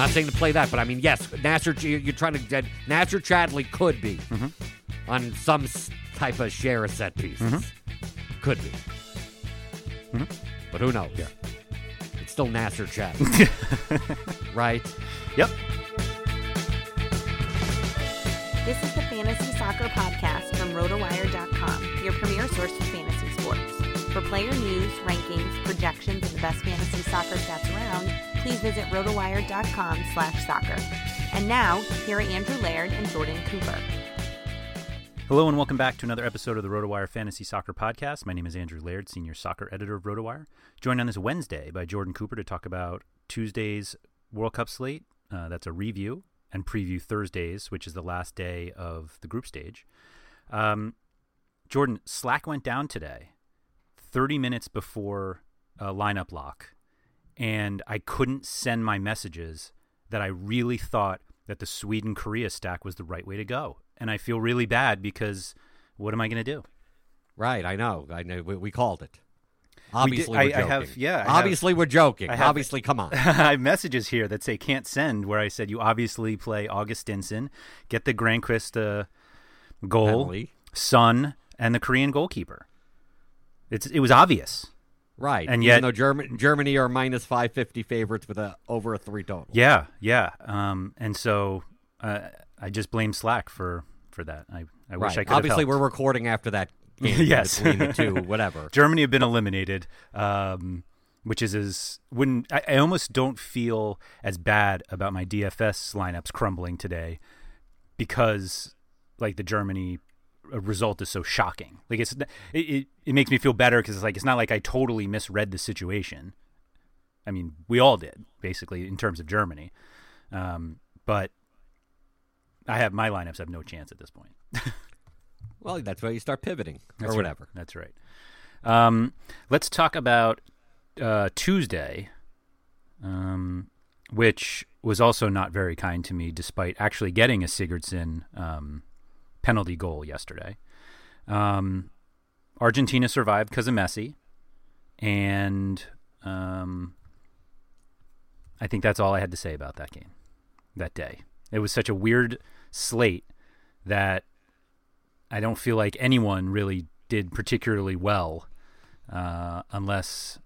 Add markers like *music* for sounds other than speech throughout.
Not saying to play that, but I mean, yes, Nasser. You're trying to. Uh, Nacer Chadli could be on some type of share of set pieces. Could be, but who knows? Yeah. It's still Nacer Chadli, *laughs* right? Yep. This is the Fantasy Soccer Podcast from RotoWire.com, your premier source for fantasy sports. For player news, rankings, projections, and the best fantasy soccer stats around, please visit RotoWire.com slash soccer. And now, here are Andrew Laird and Jordan Cooper. Hello and welcome back to another episode of the RotoWire Fantasy Soccer Podcast. My name is Andrew Laird, senior soccer editor of RotoWire. Joined on this Wednesday by Jordan Cooper to talk about Tuesday's World Cup slate. Uh, that's a review and preview Thursdays, which is the last day of the group stage. Um, Jordan, Slack went down today, 30 minutes before uh, lineup lock, and I couldn't send my messages that I really thought that the Sweden Korea stack was the right way to go. And I feel really bad because what am I going to do? Right. I know. I know. We, we called it. We Obviously, did- we I- are I joking. have- yeah, I have- Obviously, we're joking. Have- Obviously, come on. *laughs* I have messages here that say can't send, where I said you obviously play August Augustinsson, get the Granqvist uh, goal, Penalty. Son, and the Korean goalkeeper. It's it was obvious. Right. And Even yet- though German, Germany are minus 550 favorites with a over a three total. Yeah, yeah. Um, and so uh, I just blame Slack for for that. I I wish. I could. Obviously, we're recording after that *laughs* game. Yes. Between the two, whatever. *laughs* Germany have been eliminated, um, which is as when I, I almost don't feel as bad about my DFS lineups crumbling today because like the Germany result is so shocking. Like it's it it, it makes me feel better because it's like it's not like I totally misread the situation. I mean, we all did basically in terms of Germany, um, but I have my lineups have no chance at this point. *laughs* Well, that's why you start pivoting That's or right. whatever. That's right. Um, let's talk about uh, Tuesday, um, which was also not very kind to me, despite actually getting a Sigurdsson um, penalty goal yesterday. Um, Argentina survived because of Messi, and um, I think that's all I had to say about that game that day. It was such a weird slate that I don't feel like anyone really did particularly well, uh, unless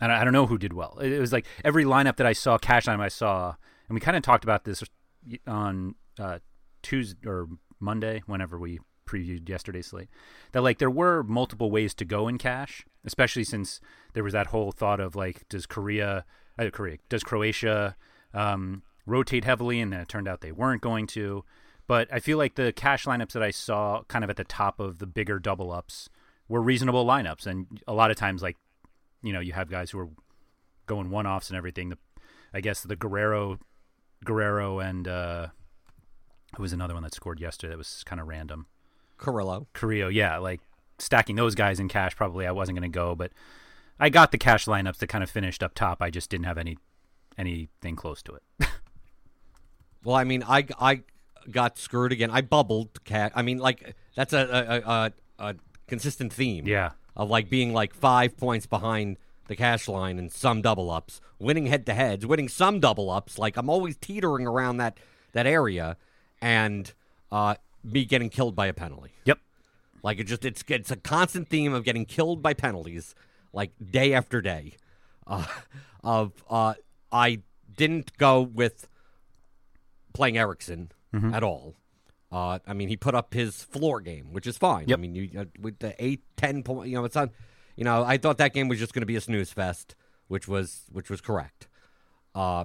I don't, know who did well. It, was like every lineup that I saw, cash line I saw, and we kind of talked about this on uh, Tuesday or Monday, whenever we previewed yesterday's slate, that like there were multiple ways to go in cash, especially since there was that whole thought of like, does Korea, uh, Korea, does Croatia um, rotate heavily, and then it turned out they weren't going to. But I feel like the cash lineups that I saw, kind of at the top of the bigger double ups, were reasonable lineups, and a lot of times, like, you know, you have guys who are going one offs and everything. The, I guess the Guerrero, Guerrero, and uh, who was another one that scored yesterday that was kind of random. Carrillo. Carrillo, yeah, like stacking those guys in cash. Probably I wasn't going to go, but I got the cash lineups that kind of finished up top. I just didn't have any anything close to it. *laughs* well, I mean, I I got screwed again. I bubbled cat. I mean, like that's a a, a, a consistent theme. Yeah, of like being like five points behind the cash line and some double ups, winning head to heads, winning some double ups. Like I'm always teetering around that that area, and uh, me getting killed by a penalty. Yep. Like it just it's it's a constant theme of getting killed by penalties, like day after day. Uh, of uh, I didn't go with playing Eriksen mm-hmm. at all. Uh, I mean, he put up his floor game, which is fine. Yep. I mean, you, uh, with the eight, ten point, you know, it's on. You know, I thought that game was just going to be a snooze fest, which was which was correct. Uh,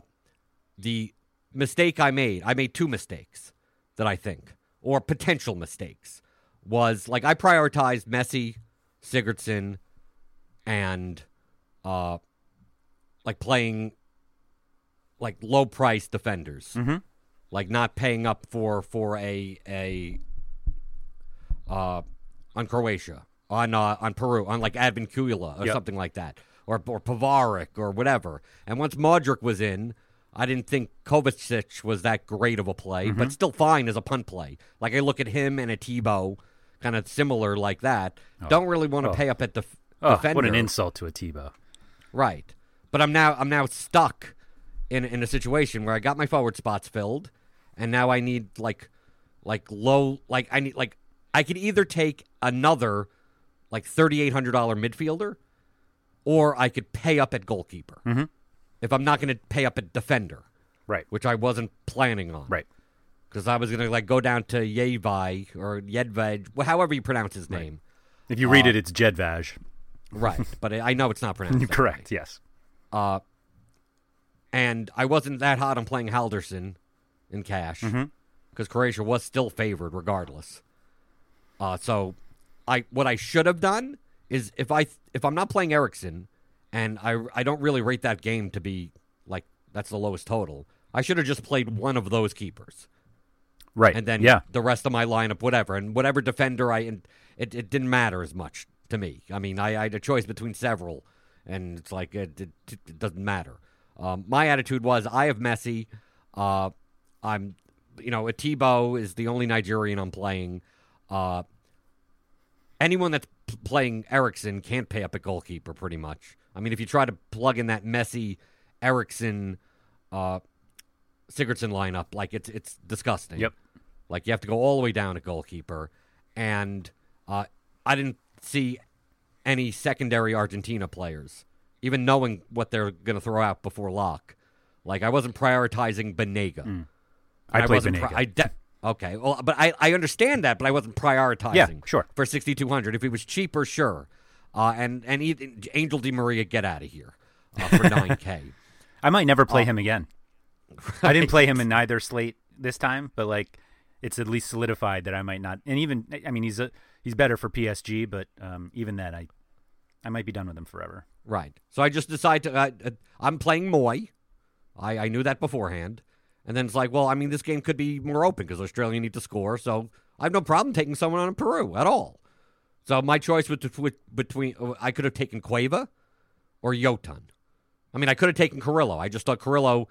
the mistake I made, I made two mistakes that I think, or potential mistakes, was like I prioritized Messi, Sigurdsson, and uh, like playing like low price defenders. Mm-hmm like not paying up for for a a uh on Croatia on uh, on Peru on like Advíncula or yep. something like that or or Pivaric or whatever. And once Modric was in, I didn't think Kovacic was that great of a play, mm-hmm. but still fine as a punt play. Like I look at him and Etebo, kind of similar like that. Oh. Don't really want to oh. pay up at the def- oh, defender. What an insult to a Tebow. Right, but I'm now I'm now stuck in in a situation where I got my forward spots filled and now I need like like low like I need like I could either take another like thirty eight hundred dollar midfielder, or I could pay up at goalkeeper mm-hmm. If I'm not going to pay up a defender, right? Which I wasn't planning on, right? Because I was going to like go down to Yevai or Yedvaj, however you pronounce his name. Right. If you read uh, it, it's Jedvaj. right, but I know it's not pronounced. *laughs* Correct. Yes. Uh, and I wasn't that hot on playing Halldórsson in cash because mm-hmm. Croatia was still favored regardless. Uh, so, I what I should have done is if I if I'm not playing Eriksen and I I don't really rate that game to be like that's the lowest total. I should have just played one of those keepers. Right. And then yeah. the rest of my lineup, whatever. And whatever defender I. And it, it didn't matter as much to me. I mean, I, I had a choice between several, and it's like it, it, it doesn't matter. Um, my attitude was I have Messi. Uh, I'm, you know, Etebo is the only Nigerian I'm playing. Uh, anyone that's p- playing Eriksen can't pay up a goalkeeper, pretty much. I mean, if you try to plug in that Messi Eriksen, uh, Sigurdsson lineup, like it's it's disgusting. Yep. Like you have to go all the way down to goalkeeper, and uh, I didn't see any secondary Argentina players, even knowing what they're going to throw out before lock. Like I wasn't prioritizing Banega. Mm. I, I wasn't. Pri- I de- okay, well, but I, I understand that, but I wasn't prioritizing. Yeah, sure. For sixty two hundred, if it was cheaper, sure. Uh, and and he, Angel Di Maria, get out of here uh, for *laughs* nine k. I might never play uh, him again. Right. I didn't play him in *laughs* neither slate this time, but like it's at least solidified that I might not. And even I mean he's a he's better for PSG, but um, even then I I might be done with him forever. Right. So I just decided to. Uh I'm playing Mooy. I I knew that beforehand. And then it's like, well, I mean, this game could be more open because Australia need to score. So I have no problem taking someone on in Peru at all. So my choice was between I could have taken Cueva or Yotun. I mean, I could have taken Carrillo. I just thought Carrillo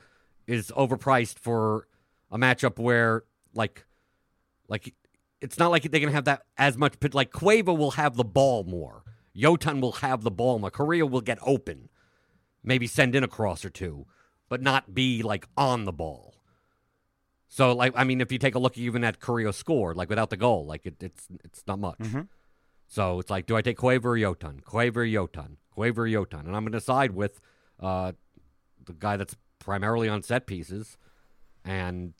is overpriced for a matchup where, like, like it's not like they're gonna have that as much. Like Cueva will have the ball more. Yotun will have the ball more. Korea will get open, maybe send in a cross or two, but not be like on the ball. So, like, I mean, if you take a look even at Carrillo's score, like without the goal, like it, it's it's not much. Mm-hmm. So it's like, do I take Cueva or Yotun? Cueva or Yotun? Cueva or Yotun? And I'm going to side with uh, the guy that's primarily on set pieces and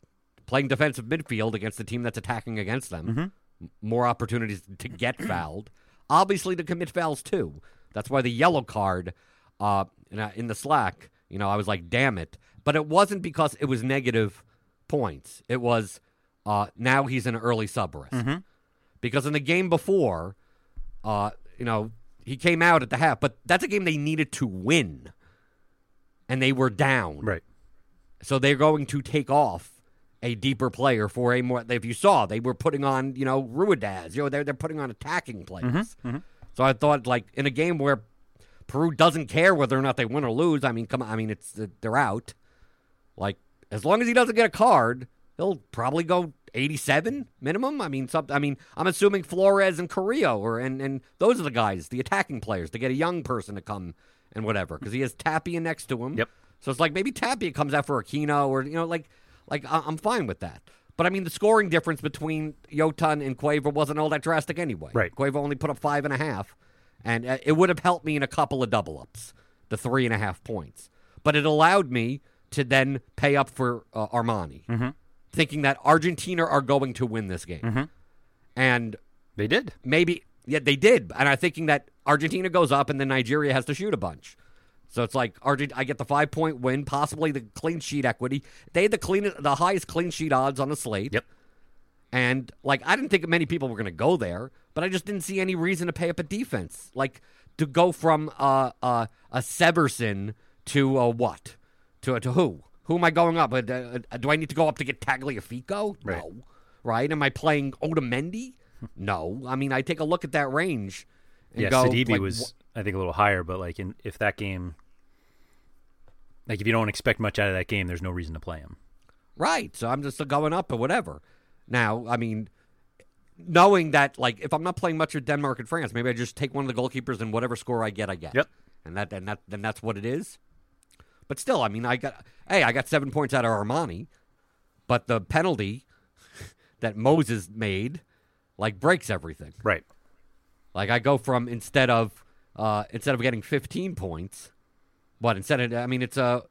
playing defensive midfield against the team that's attacking against them. Mm-hmm. M- More opportunities to get *clears throat* fouled. Obviously, to commit fouls too. That's why the yellow card uh, in, uh, in the Slack, you know, I was like, damn it. But it wasn't because it was negative points. It was uh, now he's an early sub risk. Mm-hmm. Because in the game before, uh, you know, he came out at the half, but that's a game they needed to win. And they were down. Right. So they're going to take off a deeper player for a more. If you saw, they were putting on, you know, Ruidíaz. You know, they're they're putting on attacking players. So I thought, like in a game where Peru doesn't care whether or not they win or lose. I mean, come on. I mean, it's they're out. Like as long as he doesn't get a card, he'll probably go 87 minimum. I mean, some, I mean, I'm assuming Flores and Carrillo or and and those are the guys, the attacking players, to get a young person to come and whatever because he has Tapia next to him. Yep. So it's like maybe Tapia comes out for Aquino or you know like like I- I'm fine with that. But I mean, the scoring difference between Yotun and Cueva wasn't all that drastic anyway. Right. Cueva only put up five and a half, and uh, it would have helped me in a couple of double ups, the three and a half points. But it allowed me to then pay up for uh, Armani, Mm-hmm. Thinking that Argentina are going to win this game, and They did. maybe yeah they did, and I'm thinking that Argentina goes up and then Nigeria has to shoot a bunch. So it's like Argent- I get the five point win, possibly the clean sheet equity. They had the clean, the highest clean sheet odds on the slate. Yep. And like I didn't think many people were going to go there, but I just didn't see any reason to pay up a defense. Like to go from uh, uh, a Saevarsson to a what? To a, to who? Who am I going up? Uh, uh, do I need to go up to get Tagliafico? Right. No. Right? Am I playing Otamendi? *laughs* no. I mean, I take a look at that range. And Yeah, go, Sidibe like, was I think a little higher, but like in if that game, like if you don't expect much out of that game, there's no reason to play him. Right. So I'm just going up or whatever. Now, I mean, knowing that, like, if I'm not playing much with Denmark and France, maybe I just take one of the goalkeepers and whatever score I get, I get. Yep. And that, and that, then that's what it is. But still, I mean, I got, hey, I got seven points out of Armani, but the penalty *laughs* that Moses made, like, breaks everything. Right. Like, I go from instead of, uh, instead of getting 15 points, what instead of, I mean, it's a,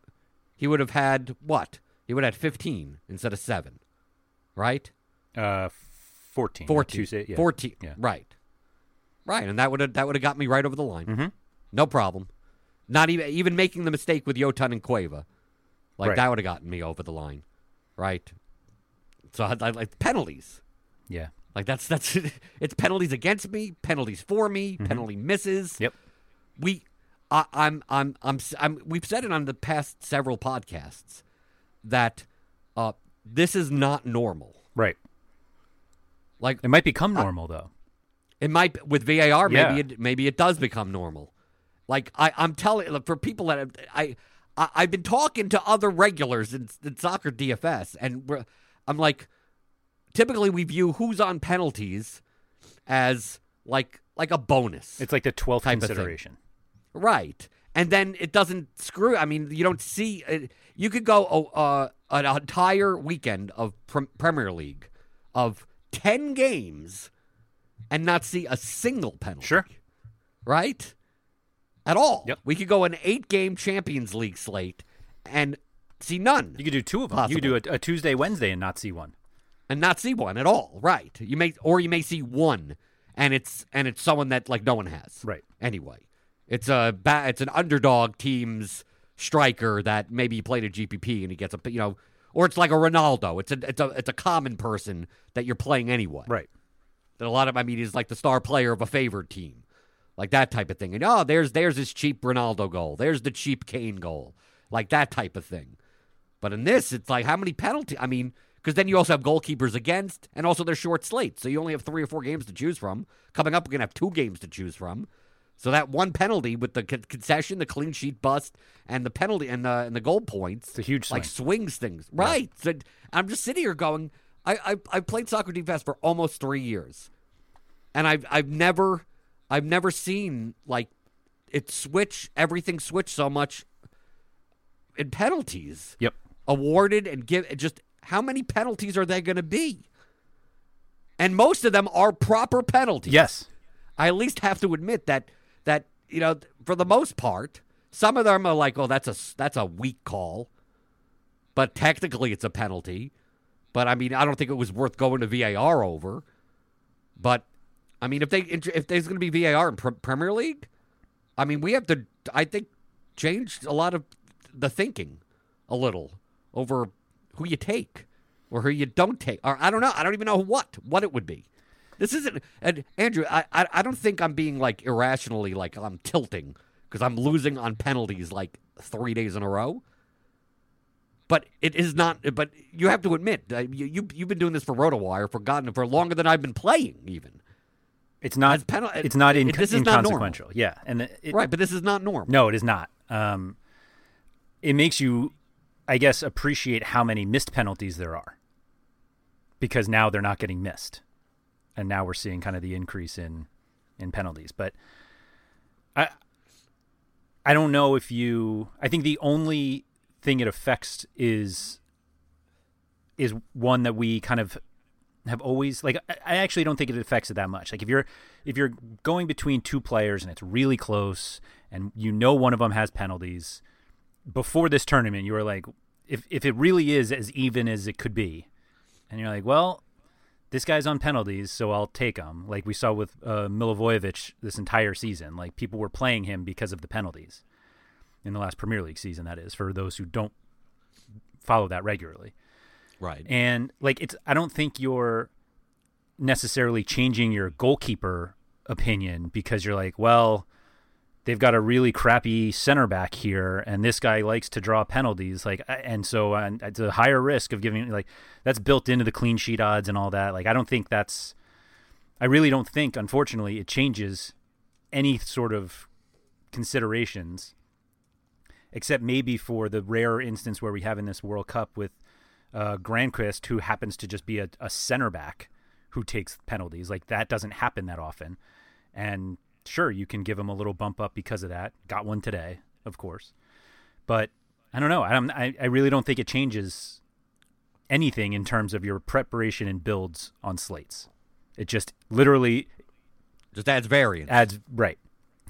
he would have had what? He would have had 15 instead of seven, right? Uh, fourteen. 14. Tuesday. Yeah. 14. Yeah. Right. Right, and that would have that would have got me right over the line. Mhm. No problem. Not even even making the mistake with Yotun and Cueva. Like Right. that would have gotten me over the line. Right? So I, I like penalties. Yeah. Like that's that's *laughs* it's penalties against me, penalties for me, penalty misses. Mm-hmm. Yep. We I, I'm I'm I'm I'm we've said it on the past several podcasts that uh this is not normal. Right. Like It might become normal though. It might with VAR. Maybe Yeah. it maybe it does become normal. Like I, I'm telling look, for people that have, I, I I've been talking to other regulars in, in soccer DFS, and we're, I'm like, typically we view who's on penalties as like like a bonus, It's like the twelfth Type of thing. consideration. right? And then it doesn't screw. I mean, you don't see. Uh, you could go oh, uh, an entire weekend of pr- Premier League of ten games and not see a single penalty. Sure. right? At all. Yep. We could go an eight game Champions League slate and see none You could do two of them. You could do a, a Tuesday, Wednesday, and not see one. and not see one at all. Right. You may or you may see one and it's and it's someone that like no one has. Right. Anyway. It's a ba- it's an underdog team's striker that maybe he played a GPP and he gets a you know or it's like a Ronaldo. It's a it's a it's a common person that you're playing anyway. Right. that a lot of I mean is like the star player of a favored team, like that type of thing. And oh, there's there's his cheap Ronaldo goal. There's the cheap Kane goal, like that type of thing. But in this, it's like how many penalty? I mean, because then you also have goalkeepers against, and also they're short slate, so you only have three or four games to choose from. Coming up, we're gonna have two games to choose from. So that one penalty with the con- concession, the clean sheet bust, and the penalty and the and the goal points, It's a huge like swings things. Right. So I'm just sitting here going, I I I've played soccer defense for almost three years, and I've I've never I've never seen like it switch everything switch so much in penalties Yep. awarded and give just how many penalties are there going to be? And most of them are proper penalties. Yes. I at least have to admit that that you know for the most part, some of them are like, "Oh, that's a that's a weak call," but technically it's a penalty. But I mean, I don't think it was worth going to VAR over. But I mean, if they if there's going to be VAR in Premier League, I mean, we have to. I think change a lot of the thinking a little over who you take or who you don't take, or I don't know. I don't even know what what it would be. This isn't, and Andrew. I I, don't think I'm being like irrationally like I'm tilting because I'm losing on penalties like three days in a row. But it is not. But you have to admit, you, you you've been doing this for RotoWire for gotten for longer than I've been playing. Even it's not. Penal- it's not in, this is inconsequential. not yeah, and it, right, but this is not normal. No, it is not. Um, it makes you, I guess, appreciate how many missed penalties there are. Because now they're not getting missed, and now we're seeing kind of the increase in in penalties. But I I don't know if you. I think the only thing it affects is is one that we kind of have always like I- actually don't think it affects it that much. Like if you're if you're going between two players and it's really close and you know one of them has penalties before this tournament you were like if if it really is as even as it could be and you're like well this guy's on penalties so I'll take him like we saw with uh, Milivojevic this entire season like people were playing him because of the penalties in the last Premier League season that is for those who don't follow that regularly Right. and like it's I don't think you're necessarily changing your goalkeeper opinion because you're like, well, they've got a really crappy center back here and this guy likes to draw penalties like and so and it's a higher risk of giving like that's built into the clean sheet odds and all that. Like I don't think that's I really don't think unfortunately it changes any sort of considerations except maybe for the rare instance where we have in this World Cup with uh, Granqvist, who happens to just be a, a center back who takes penalties. Like that doesn't happen that often. And sure, you can give him a little bump up because of that. Got one today, of course. But I don't know. I'm, I I really don't think it changes anything in terms of your preparation and builds on slates. It just literally Just adds variance. adds right.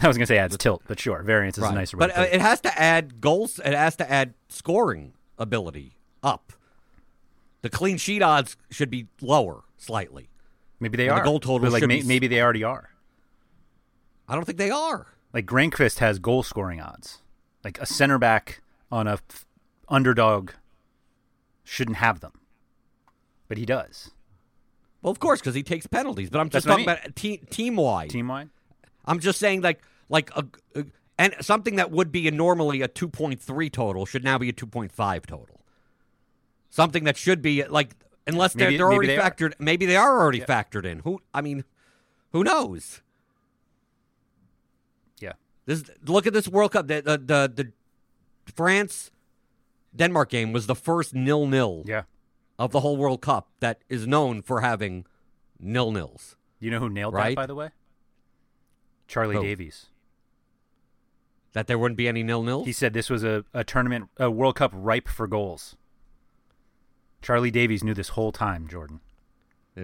I was gonna say adds tilt, but sure, variance is a nicer. But uh, it has to add goals. It has to add scoring ability up. The clean sheet odds should be lower slightly. maybe they and the are goal total like may, be maybe they already are. I don't think they are. Like Granqvist has goal scoring odds. Like a center back on a f- underdog shouldn't have them, but he does. Well, of course, because he takes penalties. But I'm just That's what I talking about te- team wide. Team wide. I'm just saying, like, like a, a- and something that would be a normally a 2.3 total should now be a 2.5 total. Something that should be like, unless they're, Maybe- they're already they are. factored. Maybe they are already factored in. Who? I mean, who knows? Yeah. This look at this World Cup. The the the, the France Denmark game was the first nil nil Yeah. of the whole World Cup that is known for having nil nils. You know who nailed that, by the way? Charlie Who? Davies. That there wouldn't be any nil nils. He said this was a, a tournament, a World Cup ripe for goals. Charlie Davies knew this whole time, Jordan.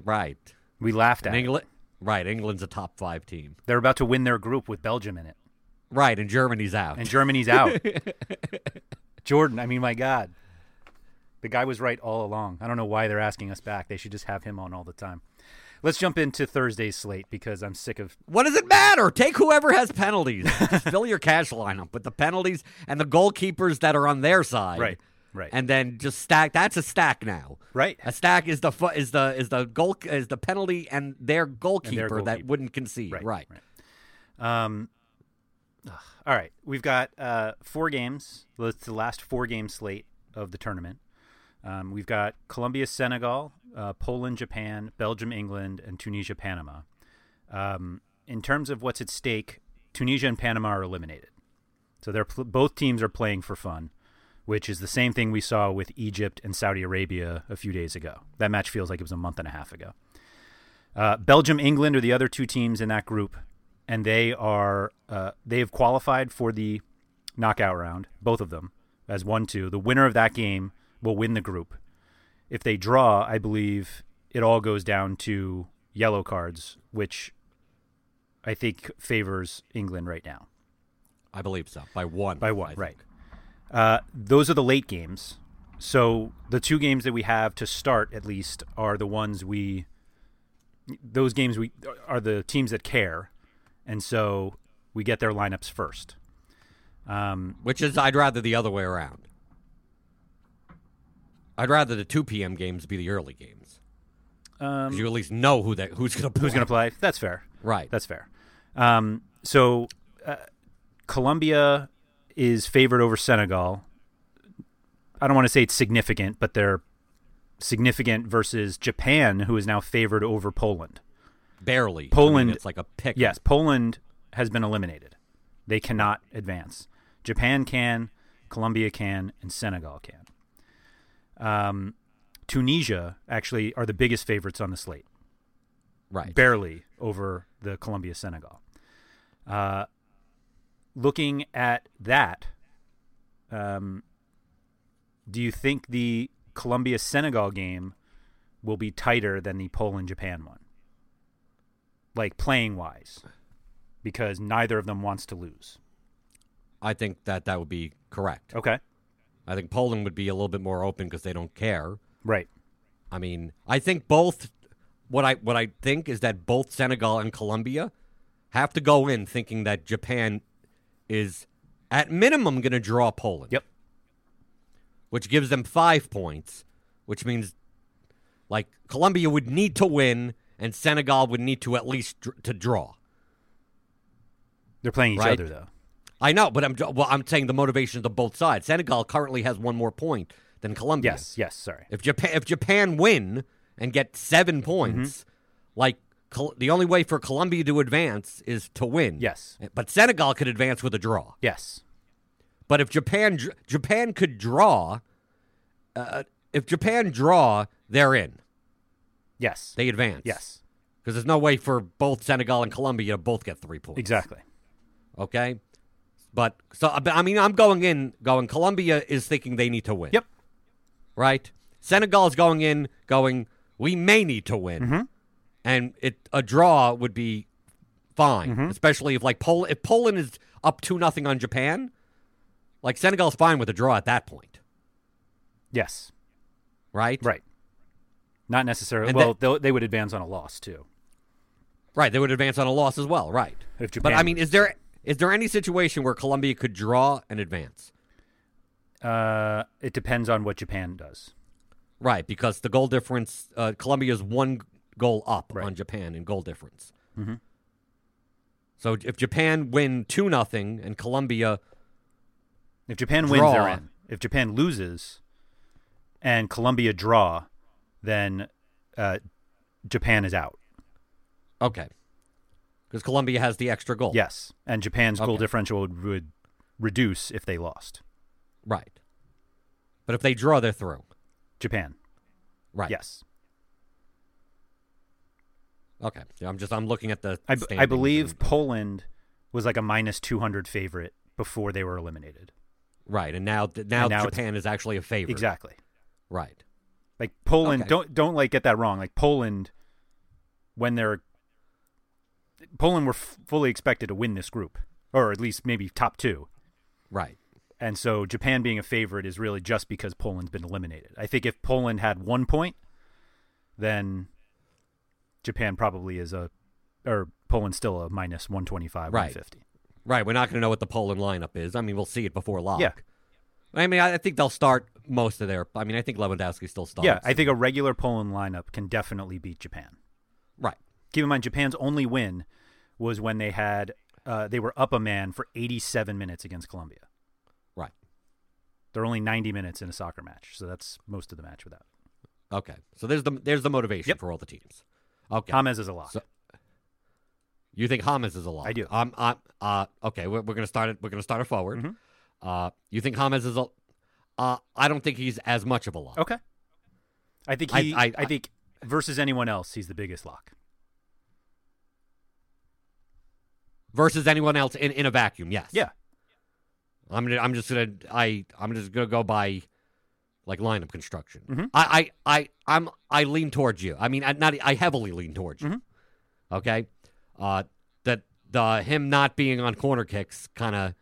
right. We laughed at it. England, right? England's a top five team. They're about to win their group with Belgium in it. Right, and Germany's out. And Germany's out. *laughs* Jordan, I mean, my God. The guy was right all along. I don't know why they're asking us back. They should just have him on all the time. Let's jump into Thursday's slate because I'm sick of. what does it matter? Take whoever has penalties. Fill your cash lineup with the penalties and the goalkeepers that are on their side. Right, right. And then just stack. That's a stack now. Right. A stack is the fu- is the is the goal is the penalty and their goalkeeper, that goalkeeper. wouldn't concede. Right, Right. right. Um, ugh. all right, we've got uh, four games. It's the last four game slate of the tournament. Um, we've got Colombia, Senegal, uh, Poland, Japan, Belgium, England, and Tunisia, Panama. Um, in terms of what's at stake, Tunisia and Panama are eliminated. So they're pl- both teams are playing for fun, which is the same thing we saw with Egypt and Saudi Arabia a few days ago. That match feels like it was a month and a half ago. Uh, Belgium, England are the other two teams in that group, and they are uh, they have qualified for the knockout round, both of them as one two. The winner of that game will win the group, If they draw, I believe it all goes down to yellow cards, which I think favors England right now. I believe so. By one. By one, right. Uh, those are the late games. So the two games that we have to start, at least, are the ones we. Those games we are the teams that care, and so we get their lineups first. Um, Which is, I'd rather the other way around. I'd rather the 2 p.m. games be the early games. um, you at least know who that who's going to who's going to play? That's fair. Right. That's fair. Um, so uh, Colombia is favored over Senegal. I don't want to say it's significant, but they're significant versus Japan, who is now favored over Poland. Barely. I mean, Poland- it's like a pick. Yes, Poland has been eliminated. They cannot advance. Japan can, Colombia can, and Senegal can. Um, Tunisia actually are the biggest favorites on the slate. Right. barely over the Colombia Senegal. Uh, looking at that, um, do you think the Colombia Senegal game will be tighter than the Poland Japan one? Like playing wise, because neither of them wants to lose. I think that that would be correct. Okay. I think Poland would be a little bit more open because they don't care. Right. I mean, I think both. What I what I think is that both Senegal and Colombia have to go in thinking that Japan is at minimum going to draw Poland. Yep. Which gives them five points, which means like Colombia would need to win and Senegal would need to at least dr- to draw. They're playing each Right. other though. I know, but I'm well. I'm saying the motivations of both sides. Senegal currently has one more point than Colombia. Yes. Yes. Sorry. If Japan if Japan win and get seven points, mm-hmm. like Col- the only way for Colombia to advance is to win. Yes. but Senegal could advance with a draw. Yes. But if Japan Japan could draw, uh, if Japan draw, they're in. Yes. They advance. yes. because there's no way for both Senegal and Colombia to both get three points. Exactly. Okay. But so I mean, I'm going in going. Colombia is thinking they need to win. Yep. right? Senegal is going in, going, we may need to win, Mm-hmm. And it a draw would be fine, Mm-hmm. especially if like Poland if Poland is up two nothing on Japan, like Senegal's fine with a draw at that point, Yes. right? Right. Not necessarily. And well, they would advance on a loss too. right. They would advance on a loss as well, right? If But I mean, is there is there any situation where Colombia could draw and advance? Uh, it depends on what Japan does. Right, because the goal difference, uh, Colombia is one goal up Right. on Japan in goal difference. Mm-hmm. So if Japan win two nothing and Colombia If Japan wins, they're in. If Japan loses, and Colombia draw, then uh, Japan is out. Okay. Because Colombia has the extra goal. Yes, and Japan's goal differential would, would reduce if they lost. Right. But if they draw, they're through. Japan, Right. yes, Okay. Yeah, I'm just I'm looking at the. I, b- I believe and- Poland was like a minus two hundred favorite before they were eliminated. right, and now now, And now Japan is actually a favorite. Exactly. Right. Like Poland, Okay. don't don't like get that wrong. Like Poland, when they're Poland were f- fully expected to win this group, or at least maybe top two. Right. And so Japan being a favorite is really just because Poland's been eliminated. I think if Poland had one point, then Japan probably is a, or Poland's still a minus 125, Right. 150. Right. We're not going to know what the Poland lineup is. I mean, we'll see it before lock. Yeah. I mean, I think they'll start most of their. I mean, I think Lewandowski still starts. Yeah, I think a regular Poland lineup can definitely beat Japan. Right. Keep in mind, Japan's only win was when they had, uh, they were up a man for 87 minutes against Colombia. Right. They're only 90 minutes in a soccer match, so that's most of the match without. Okay. So there's the there's the motivation Yep. for all the teams. Okay. James is a lock. So- You think James is a lock? I do. Um, uh, uh, okay, we're, we're gonna start it. We're gonna start it forward. Mhm. Uh, you think James is a? Uh, I don't think he's as much of a lock. Okay. I think he. I- I, I- think versus anyone else, he's the biggest lock. Versus anyone else in, in a vacuum, yes. Yeah. I'm gonna, I'm just gonna I I'm just gonna go by like lineup construction. Mhm. I, I, I, I'm, I lean towards you. I mean, I not, I heavily lean towards you. Mhm. Okay, uh, that the him not being on corner kicks kind of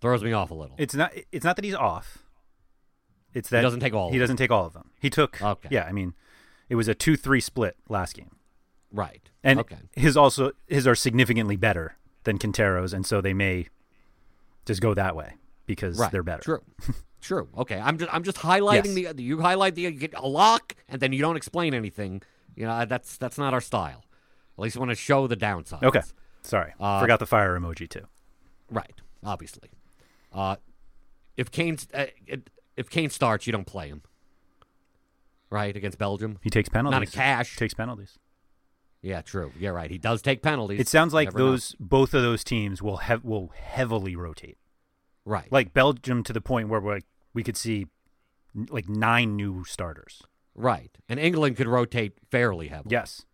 throws me off a little. It's not. It's not that he's off. It's that he doesn't take all of He them. doesn't take all of them. He took. Okay. Yeah, I mean, it was a two-three split last game, right. and okay. his also his are significantly better than Quintero's, and so they may just go that way because right. they're better. True. *laughs* True. Okay. I'm just I'm just highlighting Yes. the you highlight the you get a lock and then you don't explain anything. You know that's that's not our style. At least you want to show the downside. Okay. Sorry, Uh, forgot the fire emoji too. Right. Obviously. Uh, if Kane's uh, if Kane starts, you don't play him. Right against Belgium. He takes penalties. Not a cash. Takes penalties. Yeah. True. Yeah. Right. He does take penalties. It sounds like Never those both of those teams will have will heavily rotate. Right. Like Belgium to the point where like we could see like nine new starters. right. And England could rotate fairly heavily. Yes.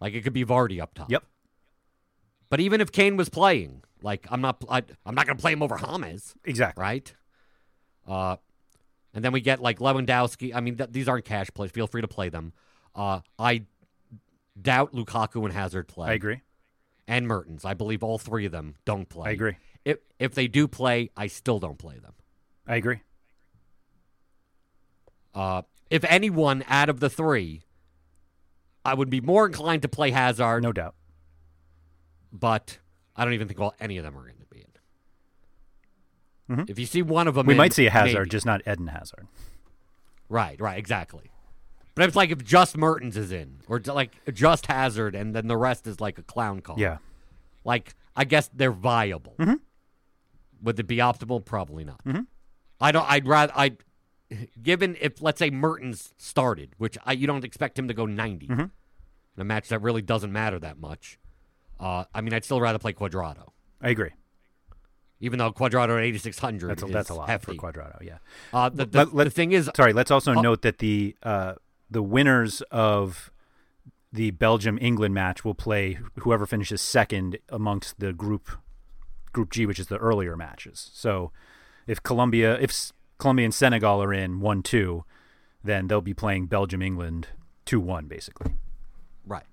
Like it could be Vardy up top. Yep. But even if Kane was playing, like I'm not, I, I'm not going to play him over James, Exactly. right? Uh, and then we get like Lewandowski. I mean, th- these aren't cash plays. Feel free to play them. Uh, I doubt Lukaku and Hazard play. I agree. And Mertens. I believe all three of them don't play. I agree. If if they do play, I still don't play them. I agree. Uh, if anyone out of the three, I would be more inclined to play Hazard. No doubt. but I don't even think all any of them are going to be in. Mhm. If you see one of them, We in, might see a Hazard, maybe. just not Eden Hazard. right, right, exactly. But it's like if just Mertens is in, or like just Hazard, and then the rest is like a clown call. Yeah. like I guess they're viable. Mhm. Would it be optimal? Probably not. I don't. I'd rather. I, given if let's say Mertens started, which I, you don't expect him to go 90 Mhm. in a match that really doesn't matter that much. Uh, I mean, I'd still rather play Cuadrado. I agree. even though Cuadrado at 8600 That's a, is that's a lot hefty. for Cuadrado. Yeah. Uh, the, the, Let- let- the thing is, Sorry. Let's also Oh. note that the uh, the winners of the Belgium England match will play whoever finishes second amongst the group Group G, which is the earlier matches. So if Colombia if Colombia and Senegal are in one two, then they'll be playing Belgium England two one basically. right.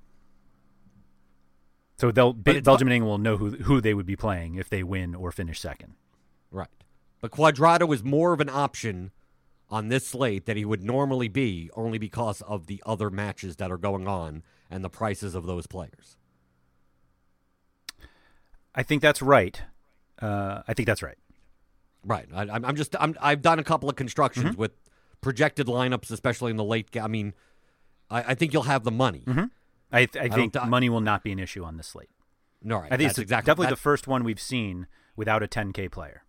So they'll But Belgium and England will know who who they would be playing if they win or finish second. Right. But Cuadrado is more of an option on this slate that he would normally be only because of the other matches that are going on and the prices of those players. I think that's right. Uh, I think that's right. Right. I, I'm I'm just I'm, I've done a couple of constructions Mm-hmm. with projected lineups, especially in the late. Ga- I mean, I, I think you'll have the money. Mhm. I, th- I don't think money will not be an issue on this slate. No, right. I think That's it's exactly definitely the first one we've seen without a 10k player.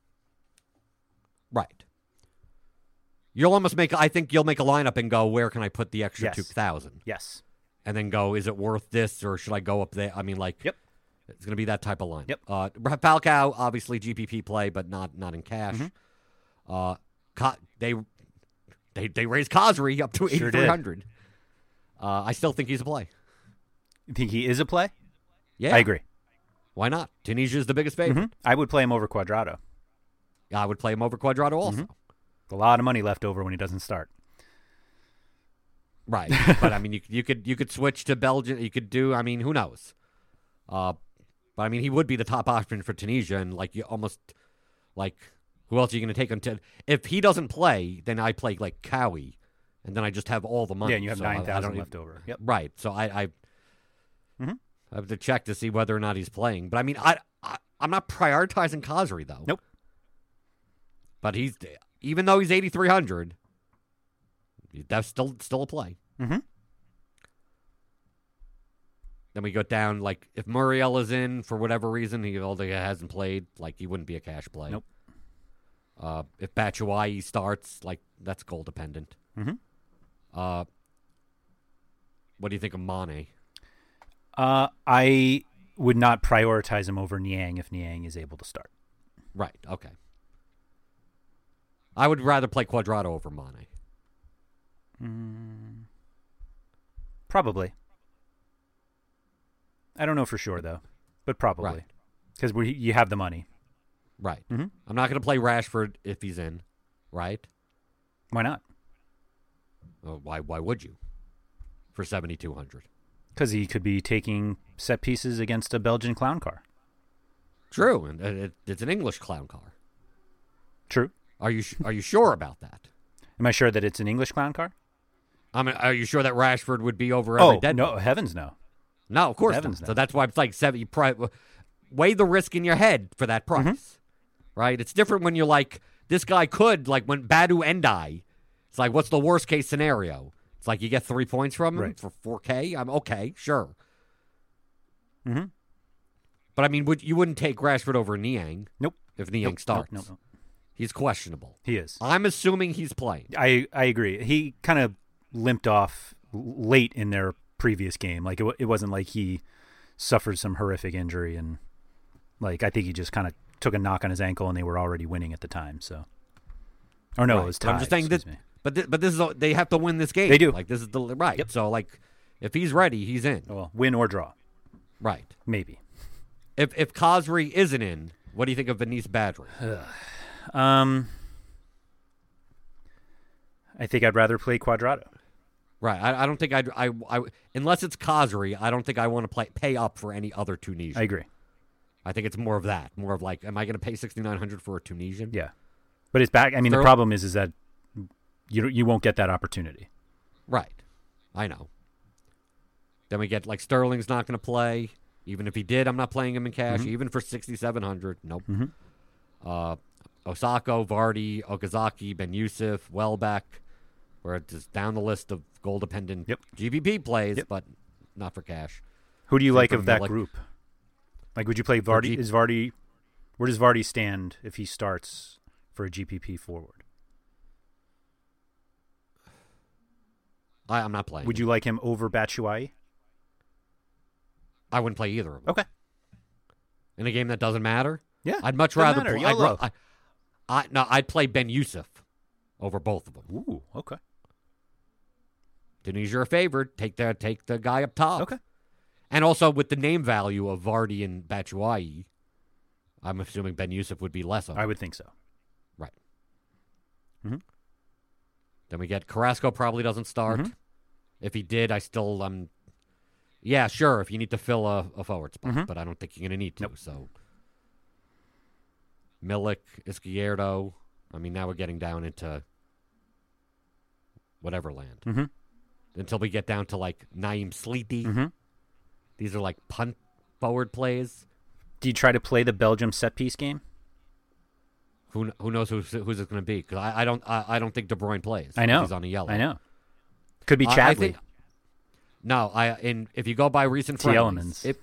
Right. You'll almost make. I think you'll make a lineup and go, where can I put the extra Yes. two thousand? Yes. and then go, is it worth this or should I go up there? I mean, like, Yep. It's going to be that type of line. Yep. Uh, Falcao, obviously GPP play, but not not in cash. Mm-hmm. Uh, Co- they they they raised Khazri up to Sure eighty three hundred. Uh, I still think he's a play. You think he is a play? Yeah, I agree. Why not? Tunisia is the biggest favorite. Mhm. I would play him over Cuadrado. I would play him over Cuadrado also. Mm-hmm. A lot of money left over when he doesn't start. Right, but I mean, you you could you could switch to Belgium. You could do. I mean, who knows? Uh, but I mean, he would be the top option for Tunisia, and like you almost like who else are you going to take until if he doesn't play? Then I play like Khaoui, and then I just have all the money. Yeah, and you have So nine thousand left over. Yep. Right. So I I, Mhm. I have to check to see whether or not he's playing. But I mean, I, I I'm not prioritizing Khazri though. Nope. But he's even though he's eighty three hundred, that's still still a play. Mhm. Then we go down like if Muriel is in for whatever reason, he although he hasn't played, like he wouldn't be a cash play. Nope. Uh, if Batshuayi starts, like that's goal dependent. Mhm. Uh, what do you think of Mane? Uh, I would not prioritize him over Niang if Niang is able to start. Right. Okay. I would rather play Cuadrado over Mane. Probably. I don't know for sure though, but probably Right. because we you have the money. Right. Mhm. I'm not going to play Rashford if he's in. Right. Why not? Uh, why? Why would you? For seventy two hundred. Because he could be taking set pieces against a Belgian clown car. True, and uh, it, it's an English clown car. True. Are you Are you sure about that? Am I sure that it's an English clown car? I mean, are you sure that Rashford would be over every Oh dead? no, heavens no. No, of course not. no. So that's why it's like seven. You pri- weigh the risk in your head for that price, Mm-hmm. right? It's different when you're like, this guy could like when Badou Ndiaye. It's like, what's the worst case scenario? It's like you get three points from him Right. for four K. I'm okay, sure. Mhm. But I mean, would you wouldn't take Rashford over Niang Nope. if Niang Nope, starts? No, no, no. He's questionable. He is. I'm assuming he's playing. I I agree. He kind of limped off late in their previous game. Like it, it wasn't like he suffered some horrific injury and like I think he just kind of took a knock on his ankle and they were already winning at the time. So, or no, Right. it was But I'm just saying that, but thi- but this is a- they have to win this game. They do. Like this is the right. Yep. So like, if he's ready, he's in. Well, win or draw, Right. maybe. If if Khazri isn't in, what do you think of Anice Badri? *sighs* Um, I think I'd rather play Cuadrado. Right. I, I don't think I'd I, I unless it's Khazri, I don't think I want to play pay up for any other Tunisian. I agree. I think it's more of that. More of like, am I going to pay sixty nine hundred for a Tunisian? Yeah, but it's back. I mean, the problem is, is that you you won't get that opportunity. Right. I know. Then we get like Sterling's not going to play. Even if he did, I'm not playing him in cash. Mm-hmm. Even for 6,700, nope. Uh, Osako, Vardy, Okazaki, Ben Youssef, Welbeck. We're just down the list of goal dependent Yep. GPP plays, Yep. but not for cash. Who do you Same like of that Milik. group? Like, would you play Vardy? G- is Vardy? Where does Vardy stand if he starts for a GPP forward? I, I'm not playing. Would you like him over Batshuayi? I wouldn't play either of them. Okay. In a game that doesn't matter? Yeah. I'd much rather matter. play. I'd, I, I, no, I'd play Ben Youssef over both of them. Ooh. Okay. Tunisia are favored. Take the take the guy up top. Okay. And also with the name value of Vardy and Batshuayi, I'm assuming Ben Youssef would be less of. I would think so. Right. Mhm. Then we get Carrasco probably doesn't start. Mhm. If he did, I still um yeah, sure, if you need to fill a, a forward spot, Mhm. but I don't think you're gonna need to. Nope. So Milik, Izquierdo. I mean now we're getting down into whatever land. Until we get down to like Naim Sliti. Mm-hmm. These are like punt forward plays. Do you try to play the Belgium set piece game? Who who knows who's who's it going to be? Because I, I don't I, I don't think De Bruyne plays. I know. he's on a yellow. I know. Could be I- I Chadli. think- no, I in if you go by recent Tielemans. it-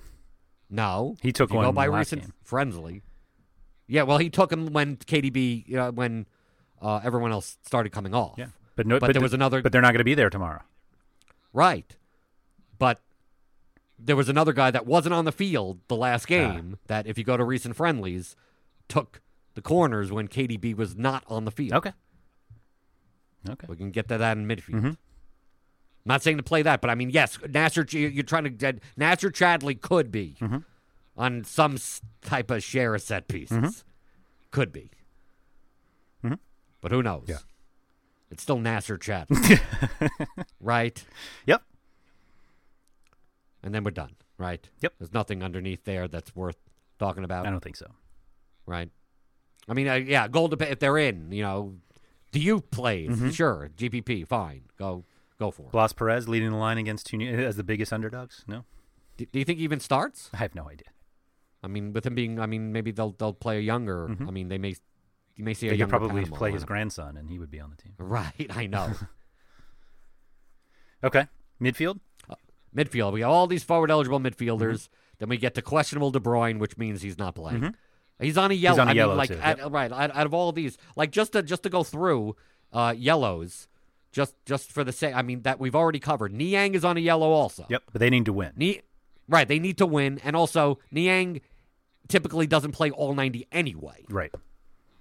no, He took if you go one by recent game. friendly. Yeah, well, he took him when KDB you know, when uh, everyone else started coming off. yeah, but no. but But, there th- was another But they're not going to be there tomorrow. Right, but there was another guy that wasn't on the field the last game that if you go to recent friendlies took the corners when KDB was not on the field. Okay. Okay. We can get to that in midfield. Mhm. Not saying to play that, but I mean, yes, Nacer. You're trying to get Nacer Chadli could be Mm-hmm. on some type of share of set pieces. Could be, Mhm. but who knows? Yeah. It's still Nacer Chat. *laughs* right? Yep. And then we're done, right? Yep. There's nothing underneath there that's worth talking about, I don't think so. right? I mean, uh, yeah, gold if they're in, you know, do you play? Mm-hmm. Sure, GPP, fine, go go for it. Blas Perez leading the line against Tunisia as the biggest underdogs. No, Do, do you think he even starts? I have no idea. I mean, with him being, I mean, maybe they'll they'll play a younger. Mhm. I mean, they may you may see a younger probably play his grandson, and he would be on the team. Right, I know. *laughs* Okay. Midfield. Midfield, we have all these forward eligible midfielders. Mm-hmm. Then we get to questionable De Bruyne, which means he's not playing. He's on a yellow. on a I yellow, mean, like too, out- right out, out of all these, like just to just to go through uh, yellows, just just for the sake. I mean that we've already covered. Niang is on a yellow also. Yep. But they need to win. Ni- right, they need to win, and also Niang typically doesn't play all ninety anyway. Right.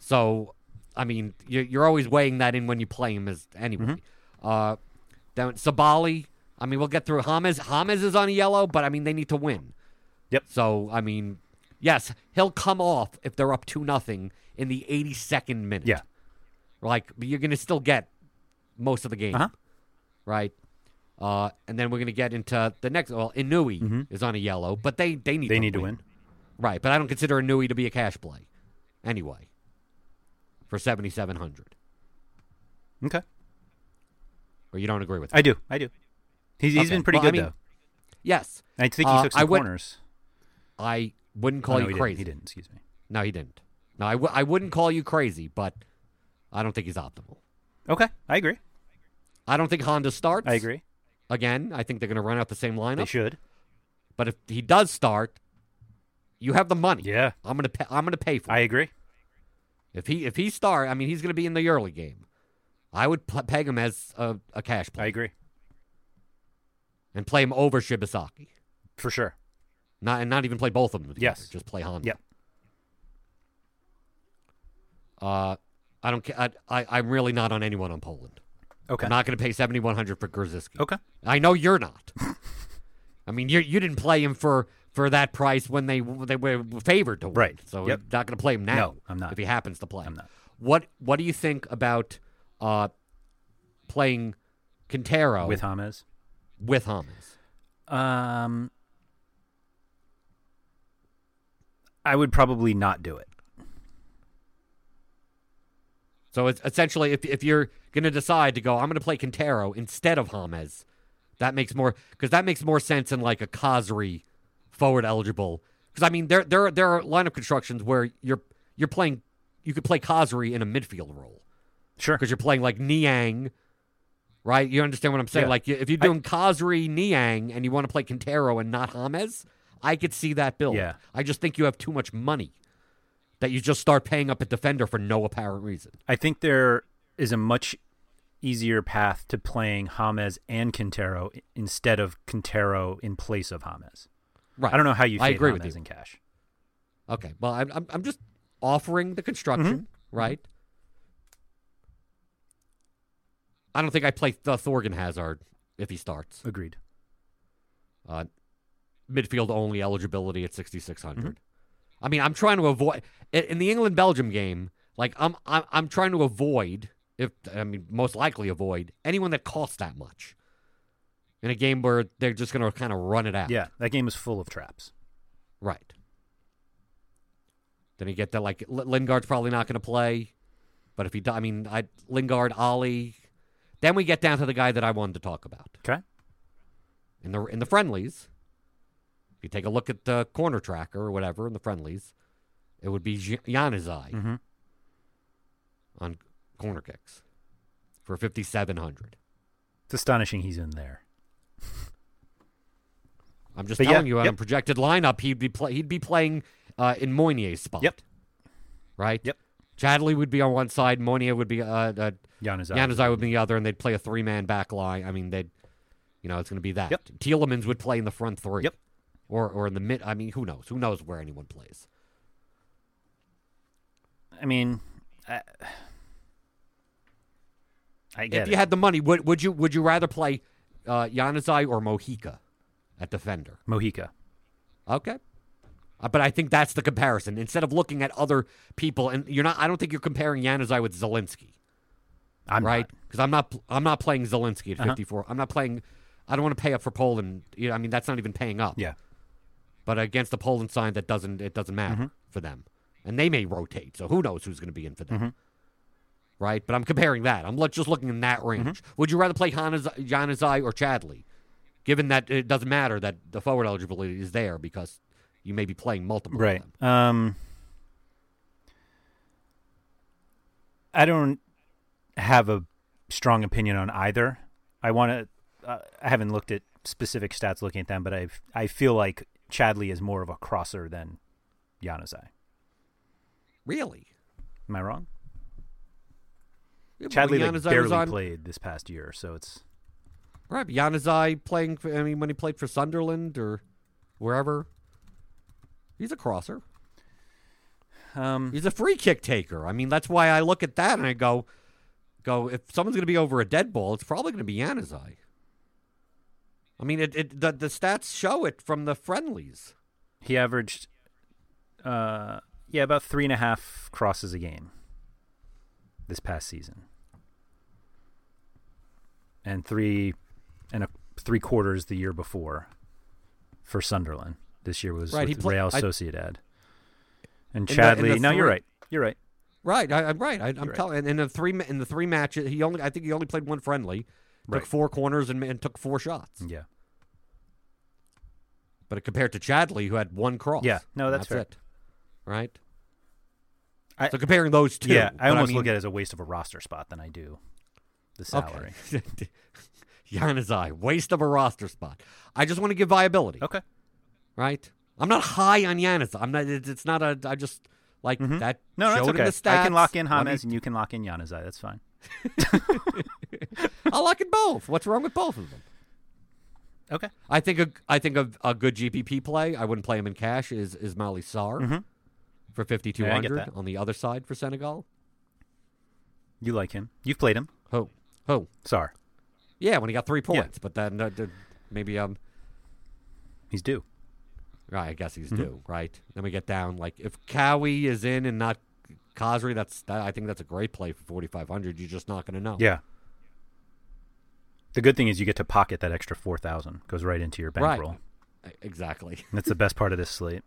So, I mean, you're, you're always weighing that in when you play him as anyway. Mm-hmm. Uh, then Sabaly. I mean, we'll get through James. James is on a yellow, but I mean, they need to win. Yep. So, I mean, yes, he'll come off if they're up two nothing in the 82nd minute. Yeah. Like, but you're going to still get most of the game. Uh-huh. right? Uh, and then we're going to get into the next. Well, Inui Mhm. is on a yellow, but they they need They to need to win. right? But I don't consider Inui to be a cash play, anyway. For seventy seven hundred, Okay. or you don't agree with? That? I do. I do. He's, he's Okay. been pretty Well, I good mean, though. Yes, I think he uh, took some I would- corners. I wouldn't Oh, call no, you he crazy. Didn't. He didn't. Excuse me. No, he didn't. No, I, w- I wouldn't call you crazy, but I don't think he's optimal. Okay, I agree. I don't think Honda starts. I agree. Again, I think they're going to run out the same lineup. They should. But if he does start, you have the money. Yeah, I'm gonna pay, I'm gonna pay for I it. agree. If he if he start, I mean he's gonna be in the early game. I would peg him as a, a cash play I agree and play him over Shibasaki. for sure. Not and not even play both of them. Together. Yes. just play Honda. Yep. Uh, I don't. care. I, I I'm really not on anyone on Poland. Okay. I'm not going to pay seventy one hundred for Grosicki. okay. I know you're not. *laughs* I mean, you you didn't play him for for that price when they they were favored to win. Right. So Yep. not going to play him now. No, I'm not. If he happens to play, I'm not. What What do you think about uh playing Quintero With James. with James? Um, I would probably not do it. So it's essentially, if if you're going to decide to go, I'm going to play Quintero instead of James. That makes more because that makes more sense in like a Khazri forward eligible. Because I mean, there there there are lineup constructions where you're you're playing, you could play Khazri in a midfield role Sure. because you're playing like Niang, right? You understand what I'm saying? Yeah. Like if you're I- doing Khazri Niang and you want to play Quintero and not James, I could see that build. Yeah. I just think you have too much money that you just start paying up a defender for no apparent reason. I think there is a much easier path to playing James and Quintero instead of Quintero in place of James. Right. I don't know how you I agree with you. in cash. Okay. Well, I'm I'm, I'm just offering the construction, Mm-hmm. right? I don't think I play the Thorgan Hazard if he starts. Agreed. Uh, midfield only eligibility at 6600. Mm-hmm. I mean, I'm trying to avoid in in the England Belgium game. Like I'm, I'm I'm trying to avoid if I mean most likely avoid anyone that costs that much in a game where they're just going to kind of run it out. Yeah, that game is full of traps. Right. Then you get that like L- Lingard's probably not going to play, but if he, I mean, I Lingard, Alli. Then we get down to the guy that I wanted to talk about Okay. in the in the friendlies. If you take a look at the corner tracker or whatever in the friendlies, it would be Januzaj Mm-hmm. on corner kicks for fifty seven hundred. It's astonishing he's in there. I'm just But telling yeah, you, on yep. a projected lineup, he'd be play, he'd be playing uh, in Meunier's spot. Yep. Right. Yep. Chadley would be on one side, Meunier would be uh, uh, Januzaj. Januzaj would be the other, and they'd play a three man back line. I mean, they'd, you know, it's going to be that. Yep. Tielemans would play in the front three. Yep. Or or in the mid. I mean, who knows? Who knows where anyone plays? I mean, I, I get if it. you had the money, would would you would you rather play uh, Januzaj or Mojica at defender? Mojica. Okay. Uh, but I think that's the comparison. Instead of looking at other people, and you're not. I don't think you're comparing Januzaj with Zielinski. I'm right? Because I'm not I'm not playing Zielinski at Uh-huh. 54. I'm not playing. I don't want to pay up for Poland. You know, I mean, that's not even paying up. Yeah. But against the Poland side, that doesn't it doesn't matter Mm-hmm. for them, and they may rotate. So who knows who's going to be in for them? Mm-hmm. Right? But I'm comparing that. I'm just looking in that range. Mm-hmm. Would you rather play Januzaj or Chadli? Given that it doesn't matter that the forward eligibility is there because you may be playing multiple. of Right. them. Um, I don't have a strong opinion on either. I want to. Uh, I haven't looked at specific stats looking at them, but I I feel like Chadli is more of a crosser than Januzaj. Really? Am I wrong? Yeah, Chadli like, barely on- played this past year, so it's Right, Januzaj playing. For, I mean, when he played for Sunderland or wherever, he's a crosser. um, He's a free kick taker. I mean, that's why I look at that and I go, go. If someone's going to be over a dead ball, it's probably going to be Januzaj. I mean, it, it the the stats show it from the friendlies. he averaged, uh, yeah, about three and a half crosses a game this past season. And three and a three quarters the year before for Sunderland. This year was Right, with play- Real I- Sociedad. And In the- Chadli. no, you're right. You're right. Right, I, I'm right. I, I'm right. telling. In the three in the three matches, he only I think he only played one friendly, Right. took four corners and, and took four shots. Yeah. But compared to Chadli, who had one cross. Yeah, no, that's fair. it. Right. I- so comparing those two, yeah, I almost mean, look at it as a waste of a roster spot than I do the salary. *laughs* Okay. Januzaj, waste of a roster spot. I just want to give viability. Okay. Right. I'm not high on Januzaj. I'm not. It's not a. I just like that. Mm-hmm. No, that's showed okay. in the stats. I can lock in James and you can lock in Januzaj. That's fine. *laughs* I'll lock in both. What's wrong with both of them? Okay. I think a I think a, a good GPP play. I wouldn't play him in cash. Is is Molly Sar Mhm. for fifty two hundred Yeah, I get hundred that. on the other side for Senegal. You like him. You've played him. Who? Who? Sorry. Yeah, when he got three Yeah. points, but then uh, maybe um. He's due. Right, I guess he's Mm-hmm. due. Right. Then we get down like if Khaoui is in and not Khazri, that's that, I think that's a great play for forty five hundred. You're just not going to know. Yeah. The good thing is you get to pocket that extra 4000 Goes right into your bankroll. E- Exactly. That's the best part of this slate.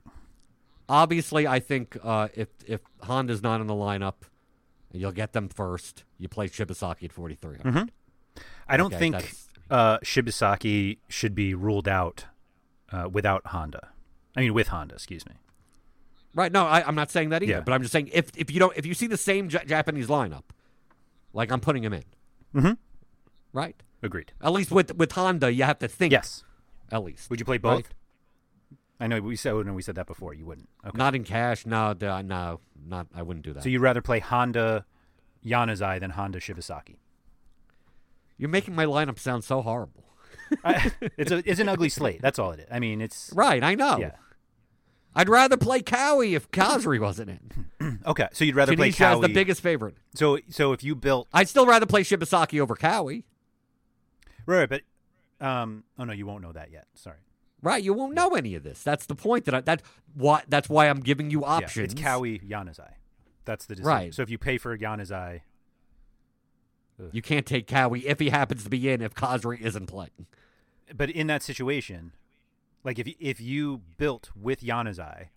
Obviously, I think uh, if if Honda's not in the lineup, you'll get them first. You play Shibasaki at forty three hundred. I don't Okay, think uh, Shibasaki should be ruled out uh, without Honda. I mean, with Honda, excuse me. Right. No, I, I'm not saying that either. Yeah. But I'm just saying if if you don't if you see the same Ja- Japanese lineup, like I'm putting him in. Mhm. Right. Agreed. At least with with Honda, you have to think. Yes. At least. Would you play both? Right. I know we said no, we said that before. You wouldn't. Okay. Not in cash. No, no, not. I wouldn't do that. so you'd rather play Honda Januzaj than Honda Shibasaki. You're making my lineup sound so horrible. I, *laughs* it's a it's an ugly slate. That's all it is. I mean, it's Right. I know. yeah. I'd rather play Khaoui if Khazri wasn't in. *clears throat* Okay, so you'd rather play is the biggest favorite. So so if you built I'd still rather play Shibasaki over Khaoui. right, but um oh no, you won't know that yet. Sorry. Right. You won't know any of this. That's the point. That I, that why that's why I'm giving you Yeah, options. it's Khaoui Januzaj. That's the decision. Right. So if you pay for Januzaj, You can't take Khaoui if he happens to be in if Khazri isn't playing. but in that situation, like if if you built with Januzaj,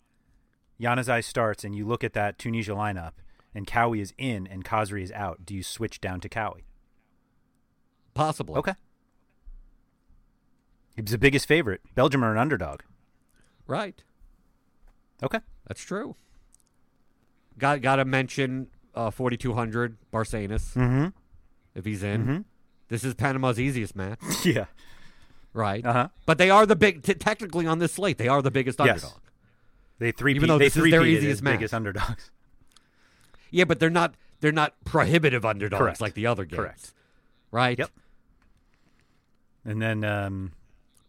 Januzaj starts and you look at that Tunisia lineup and Khaoui is in and Khazri is out, do you switch down to Khaoui? Possibly. Okay. He's the biggest favorite. Belgium are an underdog. Right. Okay. That's true. Got got to mention uh, 4200 Barcenas Mm-hmm. if he's in. Mhm. This is Panama's easiest match, *laughs* Yeah. right? Uh-huh. But they are the big. T- technically, on this slate, they are the biggest Yes. underdog. They three Even though they this is their easiest match. biggest underdogs. *laughs* Yeah, but they're not. They're not prohibitive underdogs Correct. like the other games. Correct. Right. Yep. And then um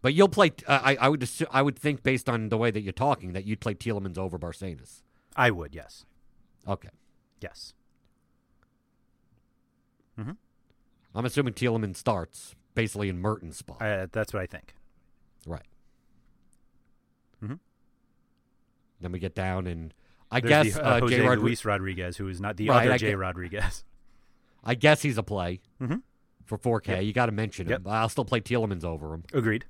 But you'll play. Uh, I I would assu- I would think based on the way that you're talking that you'd play Tielemans over Barcenas. I would, yes. Okay. Yes. I'm assuming Tielemans starts basically in Mertens's spot. I, that's what I think. right. Mhm. Then we get down and I There's guess the, uh, uh, Jose J. Rodri- Luis Rodriguez, who is not the Right, other I J. get- Rodriguez. *laughs* I guess he's a play Mhm. for 4K. Yep. You got to mention him. Yep. But I'll still play Tielemans over him. Agreed.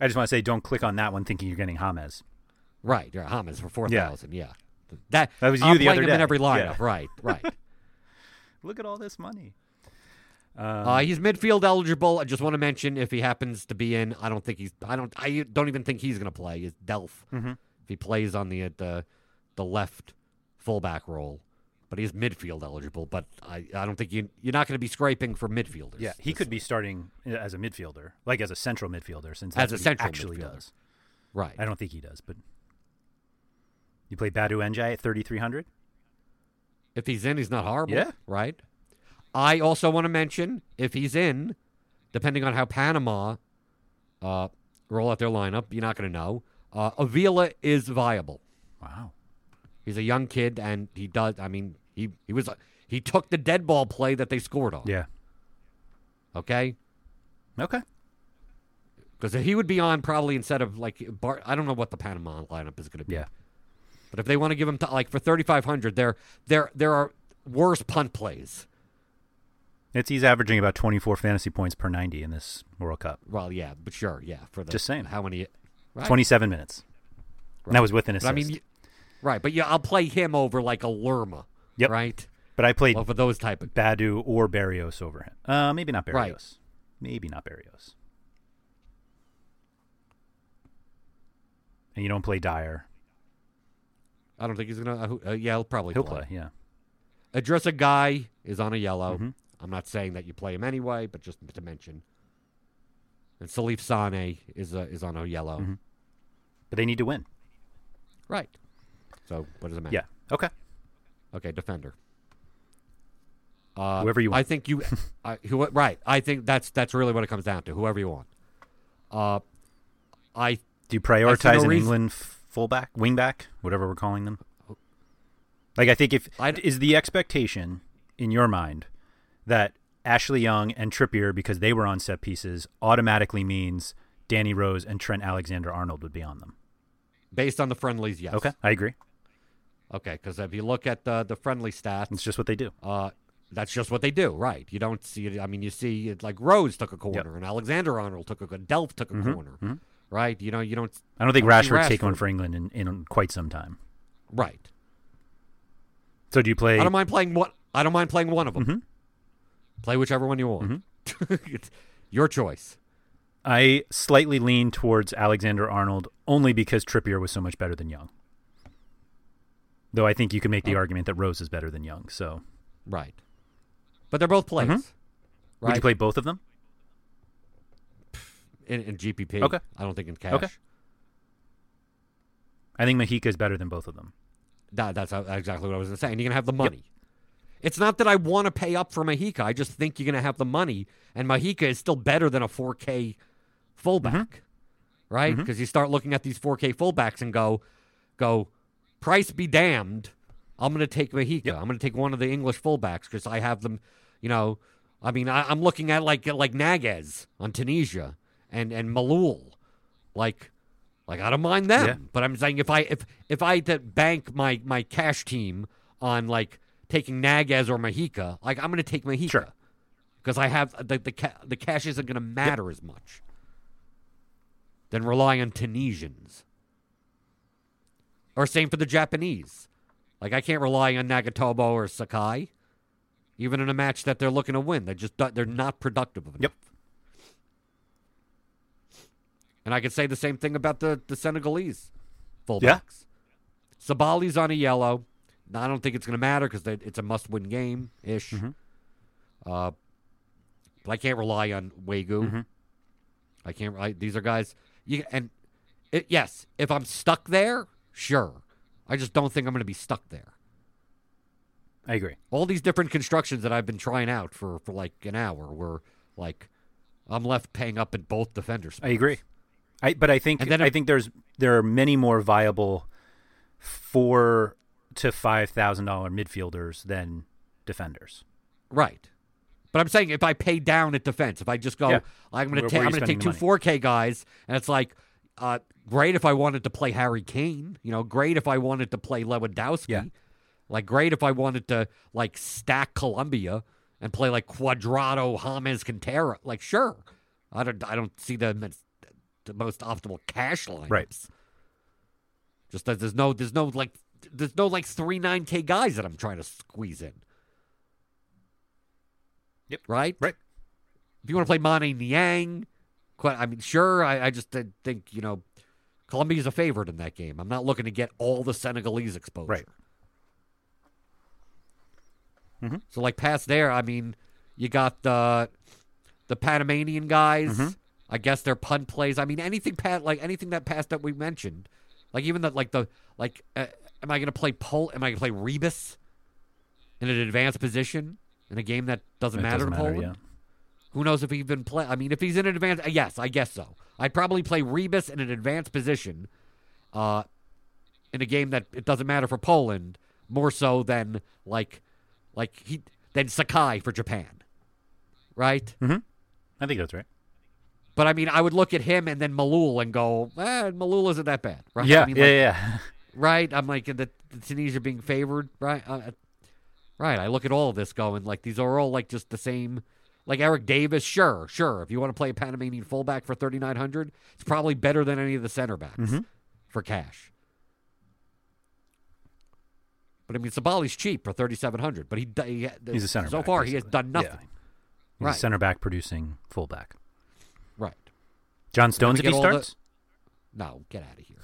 I just want to say, don't click on that one thinking you're getting James. Right. Yeah, James for 4,000. Yeah. That, That was you I'm the other him in day. every Yeah. lineup. Right. Right. *laughs* Look at all this money. Um, Uh, he's midfield eligible. I just want to mention if he happens to be in, I don't think he's. I don't. I don't even think he's going to play. Is Delph Mhm. if he plays on the the the left fullback role, but he's midfield eligible. But I I don't think you you're not going to be scraping for midfielders. yeah, he could be starting uh, as a midfielder, like as a central midfielder, since As a he central actually midfielder. does. right. I don't think he does, but you play Badou Ndiaye at 3,300. If he's in, he's not horrible. Yeah. Right. I also want to mention if he's in, depending on how Panama uh, roll out their lineup, you're not going to know. Uh, Avila is viable. Wow. He's a young kid, and he does. I mean, he he was he took the dead ball play that they scored on. Yeah. Okay. Okay. Because he would be on probably instead of like Bart. I don't know what the Panama lineup is going to be. Yeah. But if they want to give him to, like for thirty five hundred, there there there are worse punt plays It's he's averaging about 24 fantasy points per 90 in this World Cup. Well, yeah, but sure, yeah. For the Just saying. how many? Right. 27 minutes. And that was with an But. I mean, right? But yeah, I'll play him over like a Lerma. Yep. Right. but I played over those type of Badou or Barrios over him. Uh, maybe not Barrios. Right. Maybe not Barrios. And you don't play Dier. I don't think he's gonna. Uh, uh, yeah, he'll probably He'll play, yeah. Idrissa Gueye is on a yellow. Mhm. I'm not saying that you play him anyway, but just to mention. And Salif Sane is uh, is on a yellow. Mhm. But they need to win. Right. So what does it matter? Yeah. Okay. Okay, defender. Uh, Whoever you want. I think you. *laughs* I, who, right. I think that's that's really what it comes down to. Whoever you want. Uh, I Do you prioritize no an reason- England fullback, wingback, whatever we're calling them? Like I think if I is the expectation in your mind that Ashley Young and Trippier, because they were on set pieces, automatically means Danny Rose and Trent Alexander Arnold would be on them. based on the friendlies, yes. Okay, I agree. Okay, because if you look at the the friendly stats, It's just what they do. Uh, that's just what they do, right? You don't see. I mean, you see it like Rose took a corner and Alexander Arnold took a Delph took a Mhm, corner, mhm. right? You know, you don't. I don't think don't Rashford's taken one for England in, in quite some time. Right. So do you play? I don't mind playing one. I don't mind playing one of them. Mhm. Play whichever one you want. Mm-hmm. *laughs* it's your choice. I slightly lean towards Alexander Arnold only because Trippier was so much better than Young. Though I think you can make the argument that Rose is better than Young. So Right. But they're both mm-hmm. plays. Mhm. Right. would you play both of them? in, in GPP? Okay. I don't think in cash. Okay. I think Mojica is better than both of them. That, that's uh, exactly what I was going to say. And you're going to have the money. It's not that I want to pay up for Mojica. I just think you're going to have the money. And Mojica is still better than a 4K fullback, mm-hmm. right? Mm-hmm. Because you start looking at these 4K fullbacks and go, go, price be damned. I'm going to take Mojica. Yep. I'm going to take one of the English fullbacks because I have them, you know. I mean, I, I'm looking at like like Nagguez on Tunisia and and Maaloul, like like I don't mind them, Yeah. but I'm saying if I if if I to bank my my cash team on like taking Nagguez or Mojica, like I'm going to take Mojica Sure. because I have the the ca- the cash isn't going to matter as much than relying on Tunisians. Or same for the Japanese. Like I can't rely on Nagatomo or Sakai, even in a match that they're looking to win. They just they're not productive enough. Yep. And I could say the same thing about the the Senegalese fullbacks. Yeah. Sabaly's on a yellow. Now, I don't think it's going to matter because it's a must-win game ish. Mhm. Uh, but I can't rely on Wague. Mhm. I can't. I, these are guys. You and it, yes, if I'm stuck there, sure. I just don't think I'm going to be stuck there. I agree. All these different constructions that I've been trying out for for like an hour were like I'm left paying up in both defender spots. I agree. I but I think And then I if- think there's there are many more viable four to five thousand dollar midfielders than defenders. Right. But I'm saying if I pay down at defense, if I just go, Yeah. I'm going to take, I'm going to take two spending 4K guys, and it's like, uh, great if I wanted to play Harry Kane. You know, great if I wanted to play Lewandowski. Yeah. Like, great if I wanted to like stack Colombia and play like Cuadrado, James, Quintero. Like, sure. I don't, I don't see them as the most optimal cash lineups. Right. Just that there's no, there's no like, there's no like three nine K guys that I'm trying to squeeze in. Yep. Right. Right. If you want to play Mane Niang, I mean, sure. I, I just think you know, Colombia's a favorite in that game. I'm not looking to get all the Senegalese exposure. Right. Mhm. So like past there, I mean, you got the the Panamanian guys. Mhm. I guess their punt plays. I mean, anything pat like anything that passed that we mentioned, like even the like the like, uh, am I going to play Pol? Am I going to play Rybus in an advanced position in a game that doesn't It matter doesn't to matter, Poland? Who knows if he even play? I mean, if he's in an advanced, uh, yes, I guess so. I'd probably play Rybus in an advanced position, uh, in a game that it doesn't matter for Poland more so than like, like he than Sakai for Japan, right? Mm-hmm. I think that's right. But I mean, I would look at him and then Maaloul and go, eh, Maaloul isn't that bad, right? Yeah, I mean, yeah, like, yeah. *laughs* right. I'm like the, the Tunisia being favored, right? Uh, Right. I look at all of this going like these are all like just the same. Like Eric Davis, sure, sure. If you want to play a Panamanian fullback for thirty nine hundred, it's probably better than any of the center backs Mhm. for cash. But I mean, Sabaly's cheap for thirty seven hundred. But he, he he's a center so back, far he has done nothing. Yeah. He's Right. a center back producing fullback. Right. John Stones, if he all the- starts? No, get out of here.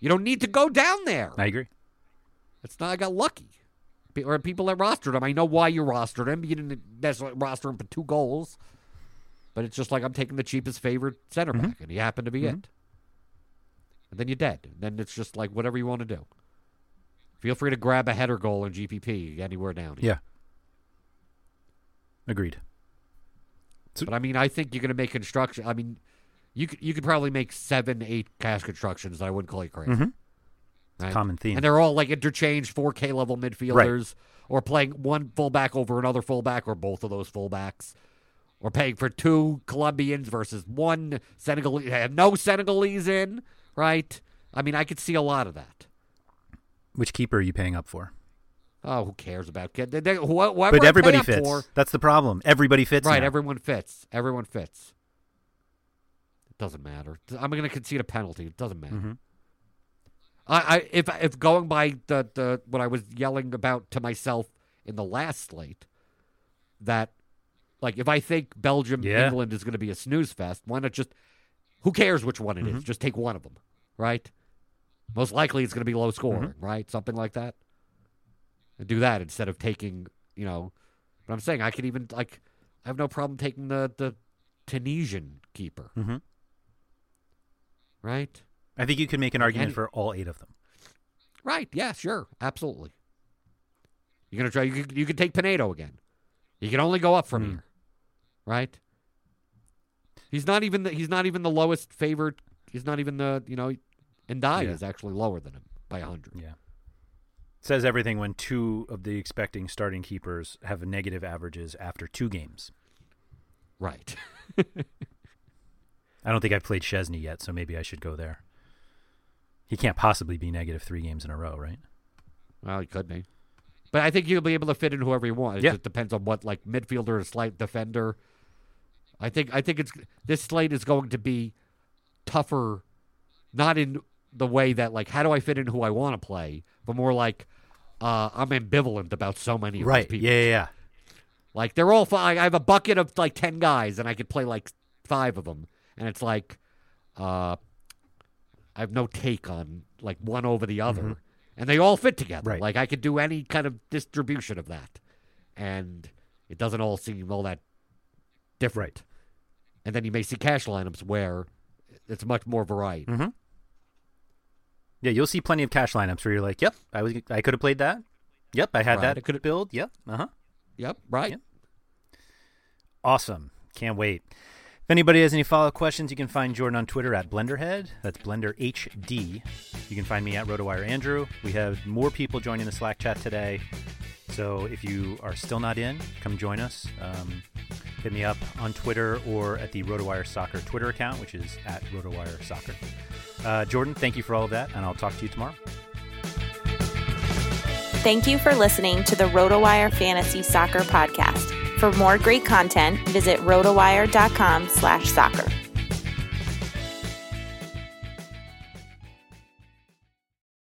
You don't need to go down there. I agree. It's not. I got lucky. Or people that rostered him. I know why you rostered him. You didn't necessarily roster him for two goals, but it's just like I'm taking the cheapest favorite center Mm-hmm. back, and he happened to be it. And then you're dead. And then it's just like whatever you want to do. Feel free to grab a header goal in GPP anywhere down here. Yeah. Agreed. But I mean, I think you're going to make construction. I mean, you could you could probably make seven, eight cash constructions that I wouldn't call you crazy. Mhm. Right? Common theme. And they're all like interchange 4K level midfielders, or playing one fullback over another fullback, or both of those fullbacks, or paying for two Colombians versus one Senegalese. Have no Senegalese in, right? I mean, I could see a lot of that. Which keeper are you paying up for? Oh, who cares about kid? They, they, wh- whoever but everybody fits. for- That's the problem. Everybody fits. right, now. everyone fits. Everyone fits. It doesn't matter. I'm going to concede a penalty. It doesn't matter. Mhm. I, I if if going by the, the what I was yelling about to myself in the last slate, that like if I think Belgium Yeah. England is going to be a snooze fest, why not just who cares which one it is? Mm-hmm. Just take one of them, right? Most likely it's going to be low scoring, Mm-hmm. right? Something like that. And do that instead of taking, you know. But I'm saying I could even like I have no problem taking the the Tunisian keeper, Mhm. right? I think you could make an argument Any- for all eight of them. Right. Yeah. Sure. Absolutely. You're gonna try. You could, you could take Penedo again. You can only go up from Hmm. here, right? He's not even the he's not even the lowest favored. He's not even the you know, and Die Yeah. is actually lower than him by hundred. Yeah. Says everything when two of the expecting starting keepers have negative averages after two games. Right. *laughs* I don't think I've played Szczesny yet, so maybe I should go there. He can't possibly be negative three games in a row, right? well, he could be, but I think you'll be able to fit in whoever you want. It Yeah. just depends on what like midfielder or slight defender. I think I think it's this slate is going to be tougher, not in the way that like how do I fit in who I want to play, but more like uh, I'm ambivalent about so many of these Right. people. Yeah, yeah, yeah. Like they're all fine. I have a bucket of like ten guys, and I could play like five of them, and it's like, uh, I have no take on like one over the other, and they all fit together. Mm-hmm. Right. Like I could do any kind of distribution of that, and it doesn't all seem all that different. And then you may see cash lineups where it's much more variety. Mm-hmm. Yeah, you'll see plenty of cash lineups where you're like, "Yep, I was, I could have played that. Yep, I had Right, that I could've- build. Yep, uh huh. Yep. Right. Yep. Awesome. Can't wait. If anybody has any follow up questions, you can find Jordan on Twitter at BlenderHead. That's Blender HD. You can find me at RotoWire Andrew. We have more people joining the Slack chat today. So if you are still not in, come join us. Um, hit me up on Twitter or at the RotoWire Soccer Twitter account, which is at RotoWire Soccer. Uh, Jordan, thank you for all of that, and I'll talk to you tomorrow. Thank you for listening to the RotoWire Fantasy Soccer Podcast. For more great content, visit rotowire.com slash soccer.